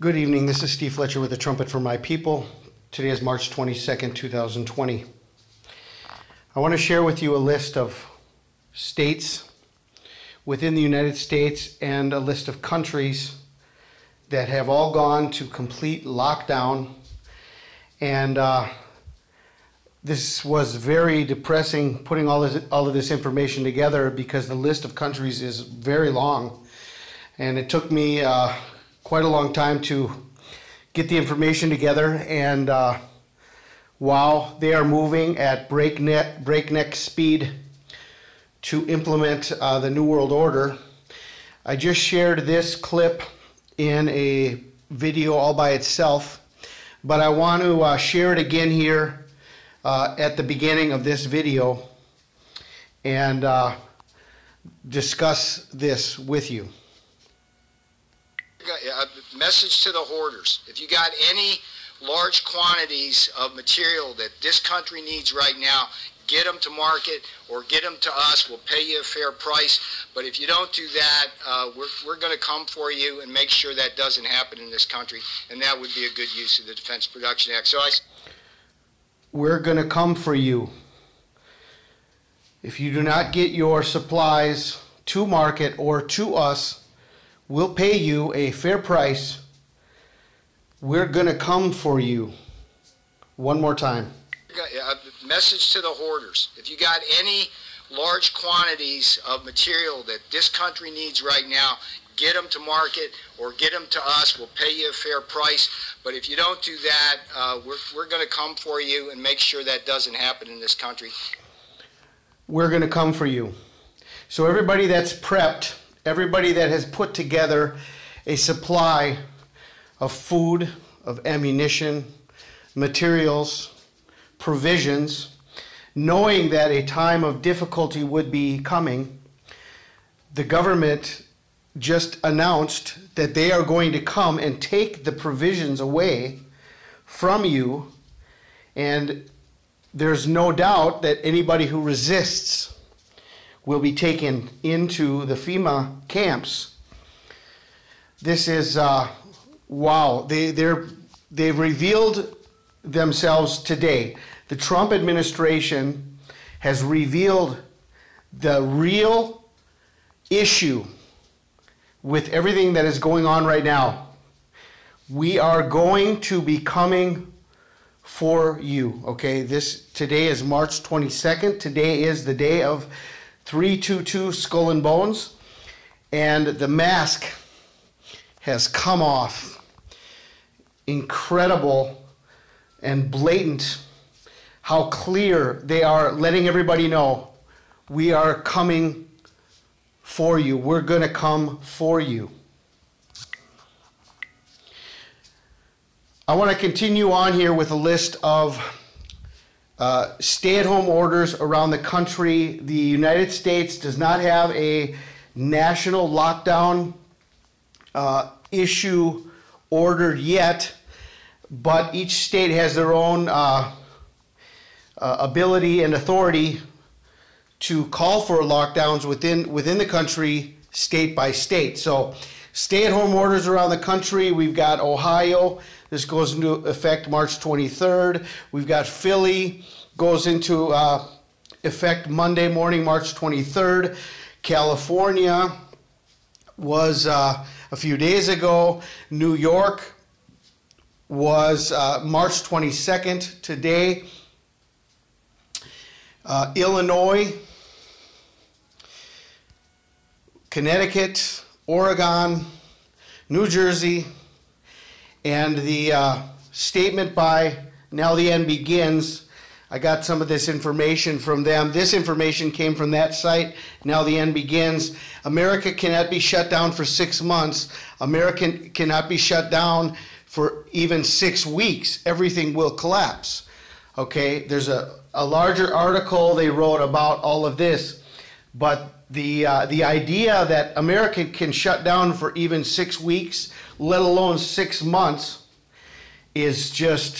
Good evening. This is Steve Fletcher with the Trumpet for My People. Today is March 22nd, 2020. I want to share with you a list of states within the United States and a list of countries that have all gone to complete lockdown. And uh, this was very depressing putting all, this, all of this information together because the list of countries is very long. And it took me uh, quite a long time to get the information together. And uh, they are moving at breakneck, breakneck speed to implement uh, the New World Order. I just shared this clip in a video all by itself, but I want to uh, share it again here uh, at the beginning of this video and uh, discuss this with you a message to the hoarders. If you got any large quantities of material that this country needs right now, get them to market or get them to us. We'll pay you a fair price. But if you don't do that, uh, we're, we're going to come for you and make sure that doesn't happen in this country. And that would be a good use of the Defense Production Act. So I. We're going to come for you. If you do not get your supplies to market or to us, We'll pay you a fair price. We're going to come for you. One more time. A message to the hoarders. If you got any large quantities of material that this country needs right now, get them to market or get them to us. We'll pay you a fair price. But if you don't do that, uh, we're, we're going to come for you and make sure that doesn't happen in this country. We're going to come for you. So, everybody that's prepped, everybody that has put together a supply of food, of ammunition, materials, provisions, knowing that a time of difficulty would be coming, the government just announced that they are going to come and take the provisions away from you. And there's no doubt that anybody who resists will be taken into the FEMA camps. This is uh, wow. They they're they've revealed themselves today. The Trump administration has revealed the real issue with everything that is going on right now. We are going to be coming for you. Okay, this today is March 22nd. Today is the day of 322 Skull and Bones, and the mask has come off. Incredible and blatant how clear they are letting everybody know we are coming for you. We're going to come for you. I want to continue on here with a list of uh, stay at home orders around the country. The United States does not have a national lockdown uh, issue ordered yet, but each state has their own uh, uh ability and authority to call for lockdowns within within the country, state by state. So, stay at home orders around the country. We've got Ohio. This goes into effect March 23rd. We've got Philly, goes into uh, effect Monday morning, March 23rd. California was uh, a few days ago. New York was uh, March 22nd today. Uh, Illinois, Connecticut, Oregon, New Jersey, and the uh, statement by Now the End Begins. I got some of this information from them. This information came from that site. Now the end begins. America cannot be shut down for six months. America cannot be shut down for even six weeks. Everything will collapse. Okay, there's a, a larger article they wrote about all of this, but the, uh, the idea that America can shut down for even six weeks let alone six months, is just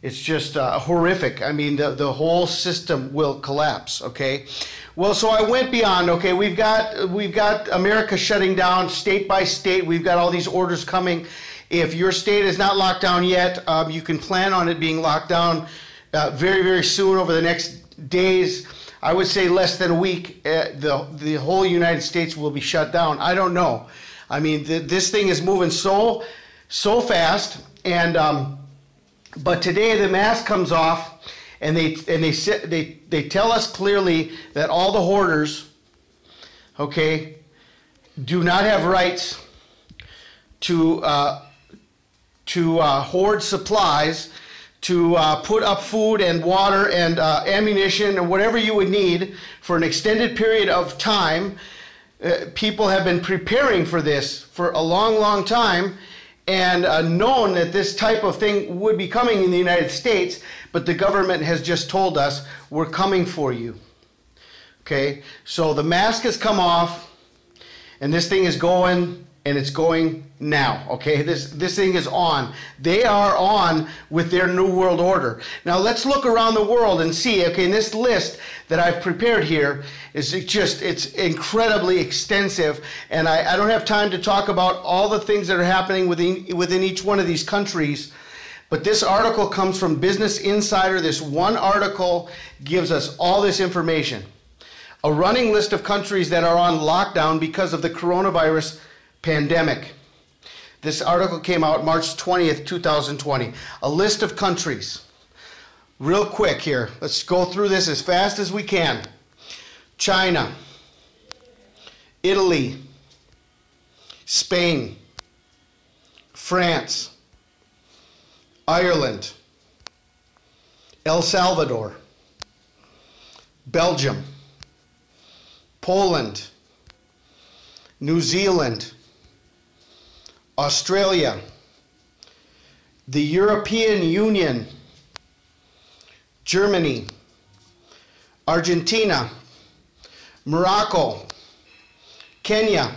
It's just uh, horrific. I mean, the, the whole system will collapse, okay? Well, so I went beyond, okay? We've got, we've got America shutting down state by state. We've got all these orders coming. If your state is not locked down yet, um, you can plan on it being locked down uh, very, very soon over the next days. I would say less than a week, uh, the, the whole United States will be shut down. I don't know. I mean, th- this thing is moving so, so fast. And, um, but today the mask comes off and they, and they, they, they tell us clearly that all the hoarders, okay, do not have rights to, uh, to uh, hoard supplies to uh, put up food and water and uh, ammunition and whatever you would need for an extended period of time. Uh, people have been preparing for this for a long, long time and uh, known that this type of thing would be coming in the United States, but the government has just told us we're coming for you. Okay, so the mask has come off, and this thing is going and it's going now okay? This this thing is on. They are on with their new world order. Now let's look around the world and see okay in this list that i've prepared here is just it's incredibly extensive and I, I don't have time to talk about all the things that are happening within within each one of these countries but this article comes from business insider. This one article gives us all this information. A running list of countries that are on lockdown because of the coronavirus pandemic. This article came out March 20th, 2020. A list of countries. Real quick here. Let's go through this as fast as we can. China, Italy, Spain, France, Ireland, El Salvador, Belgium, Poland, New Zealand, Australia, the European Union, Germany, Argentina, Morocco, Kenya,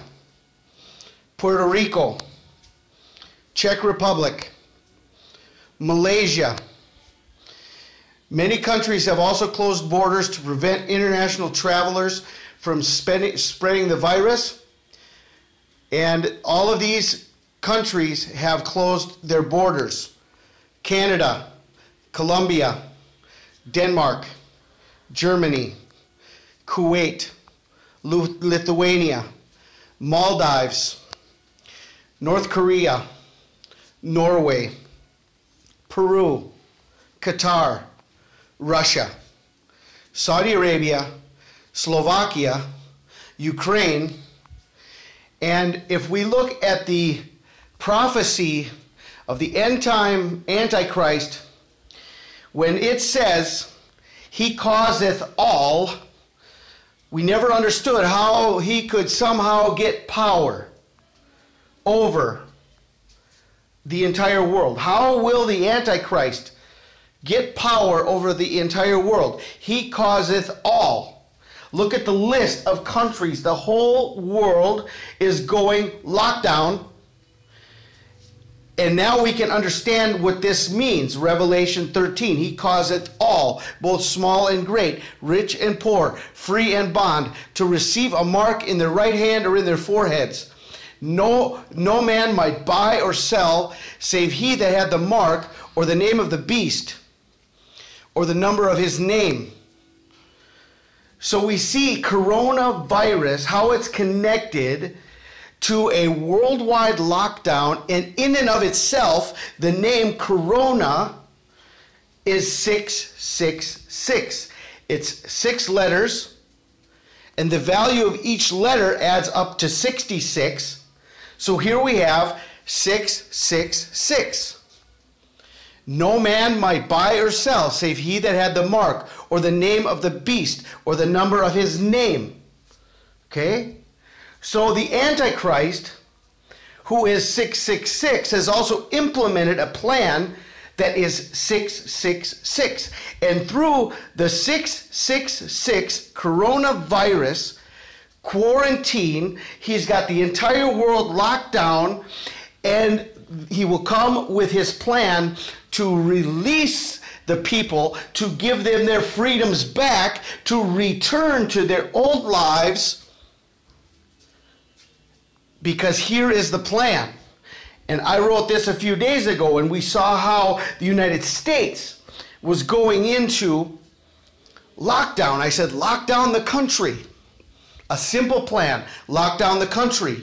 Puerto Rico, Czech Republic, Malaysia. Many countries have also closed borders to prevent international travelers from spreading the virus. And all of these countries have closed their borders. Canada, Colombia, Denmark, Germany, Kuwait, Lithuania, Maldives, North Korea, Norway, Peru, Qatar, Russia, Saudi Arabia, Slovakia, Ukraine, and if we look at the prophecy of the end time Antichrist, when it says, He causeth all, we never understood how he could somehow get power over the entire world. How will the Antichrist get power over the entire world? He causeth all. Look at the list of countries. The whole world is going lockdown and now we can understand what this means. Revelation 13. He causeth all, both small and great, rich and poor, free and bond, to receive a mark in their right hand or in their foreheads. No, no man might buy or sell save he that had the mark or the name of the beast or the number of his name. So we see coronavirus, how it's connected to a worldwide lockdown, and in and of itself, the name Corona is 666. It's six letters, and the value of each letter adds up to 66. So here we have 666. No man might buy or sell save he that had the mark, or the name of the beast, or the number of his name. Okay? So the Antichrist, who is 666, has also implemented a plan that is 666. And through the 666 coronavirus quarantine, he's got the entire world locked down and he will come with his plan to release the people, to give them their freedoms back, to return to their old lives. Because here is the plan. And I wrote this a few days ago, and we saw how the United States was going into lockdown. I said, lock down the country. A simple plan lock down the country.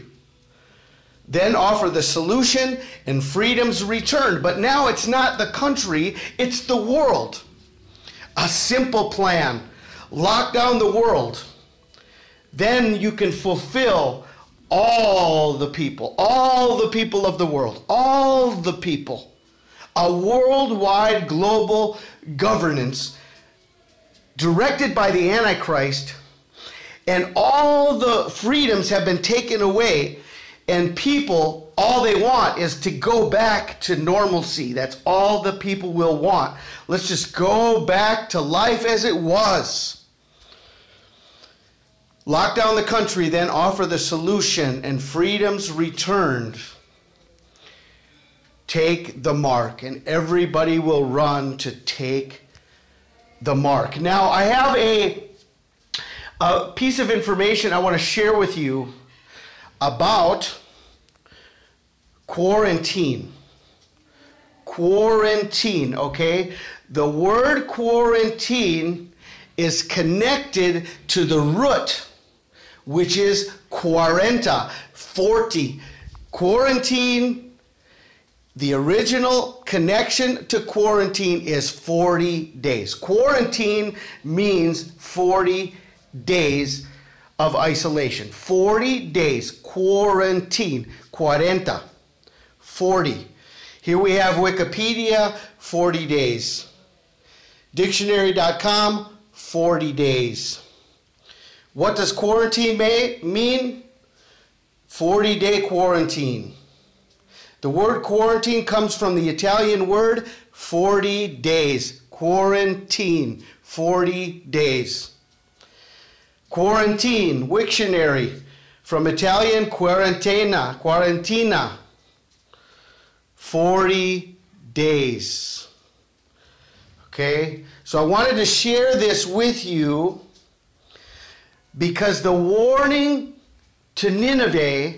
Then offer the solution and freedoms returned. But now it's not the country, it's the world. A simple plan lock down the world. Then you can fulfill all the people, all the people of the world, all the people. A worldwide global governance directed by the Antichrist, and all the freedoms have been taken away, and people, all they want is to go back to normalcy. That's all the people will want. Let's just go back to life as it was. Lock down the country, then offer the solution, and freedoms returned. Take the mark, and everybody will run to take the mark. Now, I have a, a piece of information I want to share with you about quarantine. Quarantine, okay? The word quarantine is connected to the root, which is quarenta, 40. Quarantine the original connection to quarantine is 40 days. Quarantine means 40 days of isolation. 40 days. Quarantine. Cuarenta. 40. Here we have Wikipedia, 40 days. Dictionary.com, 40 days. What does quarantine mean? 40 day quarantine. The word quarantine comes from the Italian word 40 days. Quarantine, 40 days. Quarantine, Wiktionary, from Italian quarantena, quarantina, 40 days. Okay, so I wanted to share this with you because the warning to Nineveh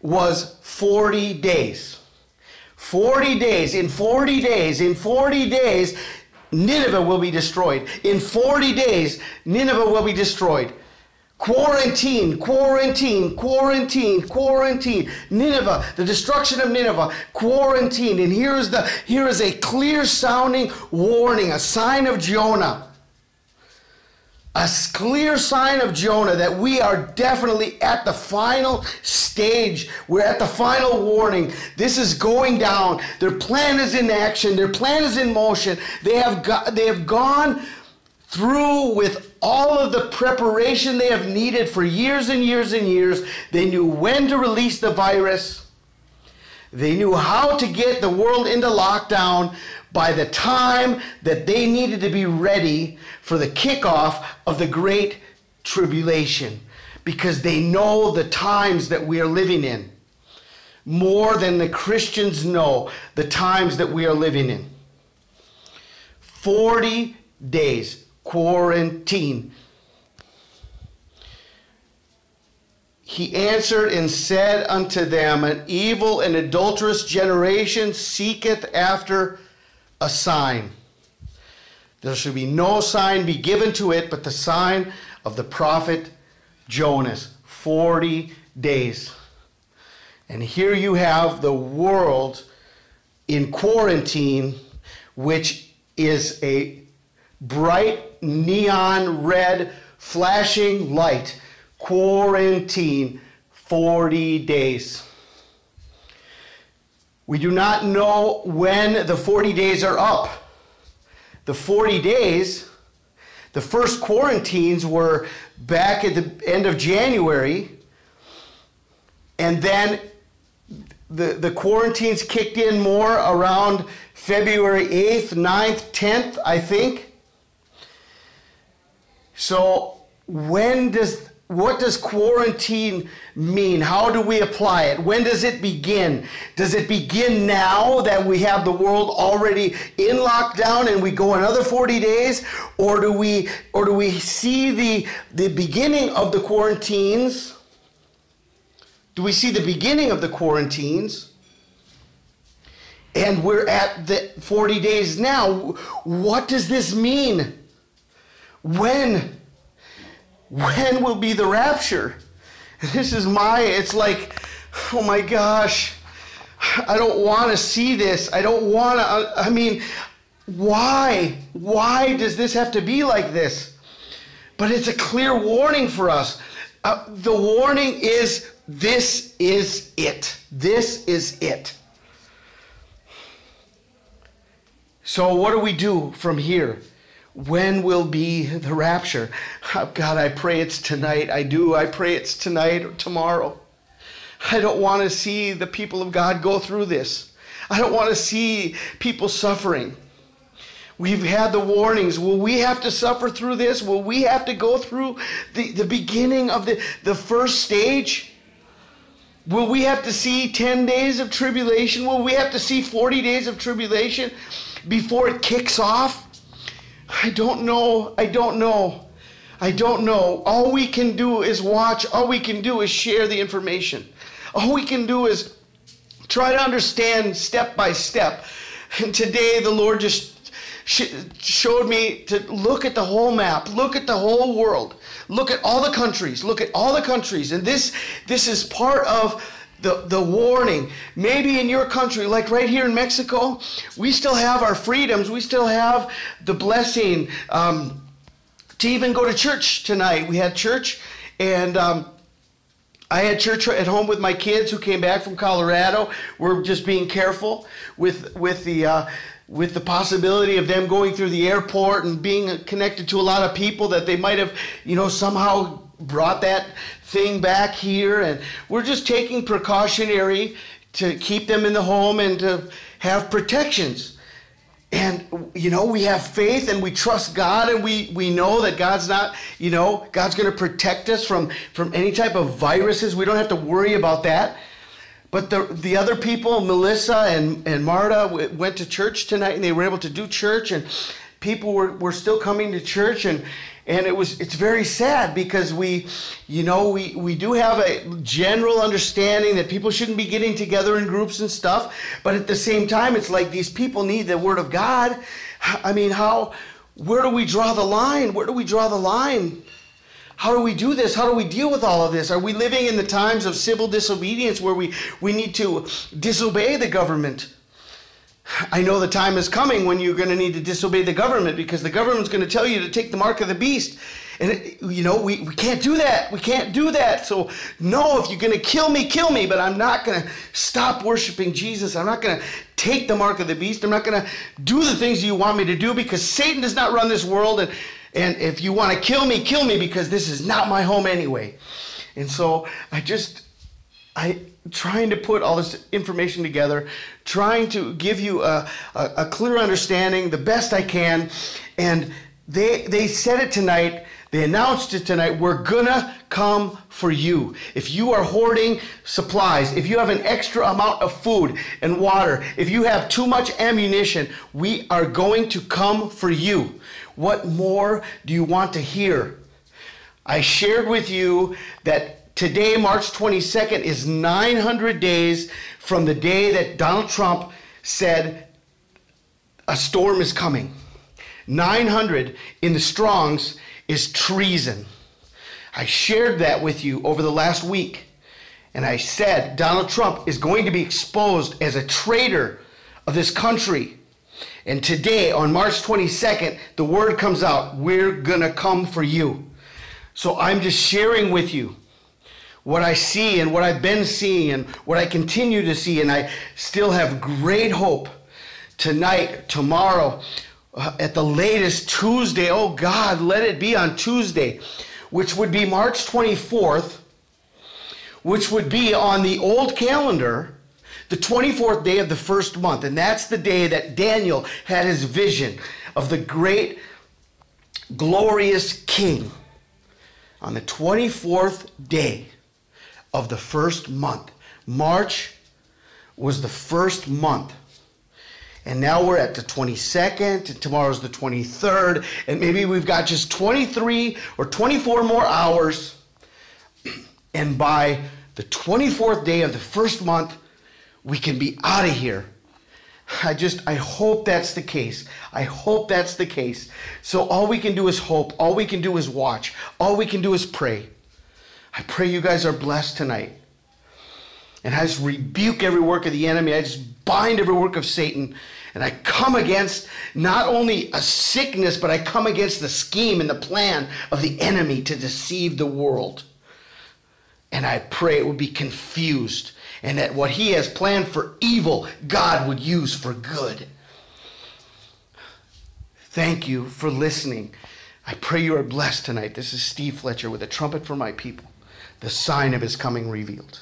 was 40 days. 40 days. In 40 days, in 40 days, Nineveh will be destroyed. In 40 days, Nineveh will be destroyed. Quarantine, quarantine, quarantine, quarantine. Nineveh, the destruction of Nineveh, quarantine. And here is the here is a clear sounding warning, a sign of Jonah a clear sign of Jonah that we are definitely at the final stage. We're at the final warning. This is going down. Their plan is in action. Their plan is in motion. They have got, they have gone through with all of the preparation they have needed for years and years and years. They knew when to release the virus. They knew how to get the world into lockdown by the time that they needed to be ready for the kickoff of the Great Tribulation because they know the times that we are living in more than the Christians know the times that we are living in. 40 days quarantine. He answered and said unto them, An evil and adulterous generation seeketh after a sign. There should be no sign be given to it but the sign of the prophet Jonas. 40 days. And here you have the world in quarantine, which is a bright neon red flashing light. Quarantine, 40 days. We do not know when the 40 days are up. The 40 days, the first quarantines were back at the end of January, and then the, the quarantines kicked in more around February 8th, 9th, 10th, I think. So when does what does quarantine mean? How do we apply it? When does it begin? Does it begin now that we have the world already in lockdown and we go another 40 days or do we or do we see the the beginning of the quarantines? Do we see the beginning of the quarantines? And we're at the 40 days now. What does this mean? When when will be the rapture? This is my, it's like, oh my gosh, I don't want to see this. I don't want to, I mean, why? Why does this have to be like this? But it's a clear warning for us. Uh, the warning is this is it. This is it. So, what do we do from here? When will be the rapture? Oh, God, I pray it's tonight. I do. I pray it's tonight or tomorrow. I don't want to see the people of God go through this. I don't want to see people suffering. We've had the warnings. Will we have to suffer through this? Will we have to go through the, the beginning of the, the first stage? Will we have to see 10 days of tribulation? Will we have to see 40 days of tribulation before it kicks off? I don't know. I don't know. I don't know. All we can do is watch. All we can do is share the information. All we can do is try to understand step by step. And today the Lord just sh- showed me to look at the whole map, look at the whole world, look at all the countries, look at all the countries. And this this is part of the, the warning. Maybe in your country, like right here in Mexico, we still have our freedoms. We still have the blessing um, to even go to church tonight. We had church, and um, I had church at home with my kids who came back from Colorado. We're just being careful with with the. Uh, with the possibility of them going through the airport and being connected to a lot of people that they might have, you know, somehow brought that thing back here. And we're just taking precautionary to keep them in the home and to have protections. And, you know, we have faith and we trust God and we, we know that God's not, you know, God's going to protect us from, from any type of viruses. We don't have to worry about that. But the, the other people, Melissa and, and Marta, went to church tonight and they were able to do church and people were, were still coming to church and, and it was it's very sad because we you know we we do have a general understanding that people shouldn't be getting together in groups and stuff but at the same time it's like these people need the word of god. I mean how where do we draw the line? Where do we draw the line? How do we do this? How do we deal with all of this? Are we living in the times of civil disobedience where we we need to disobey the government I know the time is coming when you're going to need to disobey the government because the government's going to tell you to take the mark of the beast. And, it, you know, we, we can't do that. We can't do that. So, no, if you're going to kill me, kill me. But I'm not going to stop worshiping Jesus. I'm not going to take the mark of the beast. I'm not going to do the things you want me to do because Satan does not run this world. And, and if you want to kill me, kill me because this is not my home anyway. And so I just, I, trying to put all this information together, trying to give you a, a, a, clear understanding the best I can. And they, they said it tonight, they announced it tonight. We're gonna come for you. If you are hoarding supplies, if you have an extra amount of food and water, if you have too much ammunition, we are going to come for you. What more do you want to hear? I shared with you that Today, March 22nd, is 900 days from the day that Donald Trump said a storm is coming. 900 in the Strongs is treason. I shared that with you over the last week. And I said Donald Trump is going to be exposed as a traitor of this country. And today, on March 22nd, the word comes out we're going to come for you. So I'm just sharing with you what I see and what I've been seeing and what I continue to see. And I still have great hope tonight, tomorrow, uh, at the latest Tuesday. Oh God, let it be on Tuesday, which would be March 24th, which would be on the old calendar. The 24th day of the first month, and that's the day that Daniel had his vision of the great, glorious king on the 24th day of the first month. March was the first month. And now we're at the 22nd, and tomorrow's the 23rd, and maybe we've got just 23 or 24 more hours. And by the 24th day of the first month, we can be out of here. I just, I hope that's the case. I hope that's the case. So all we can do is hope. All we can do is watch. All we can do is pray. I pray you guys are blessed tonight. And I just rebuke every work of the enemy. I just bind every work of Satan. And I come against not only a sickness, but I come against the scheme and the plan of the enemy to deceive the world. And I pray it would be confused and that what he has planned for evil, God would use for good. Thank you for listening. I pray you are blessed tonight. This is Steve Fletcher with a trumpet for my people, the sign of his coming revealed.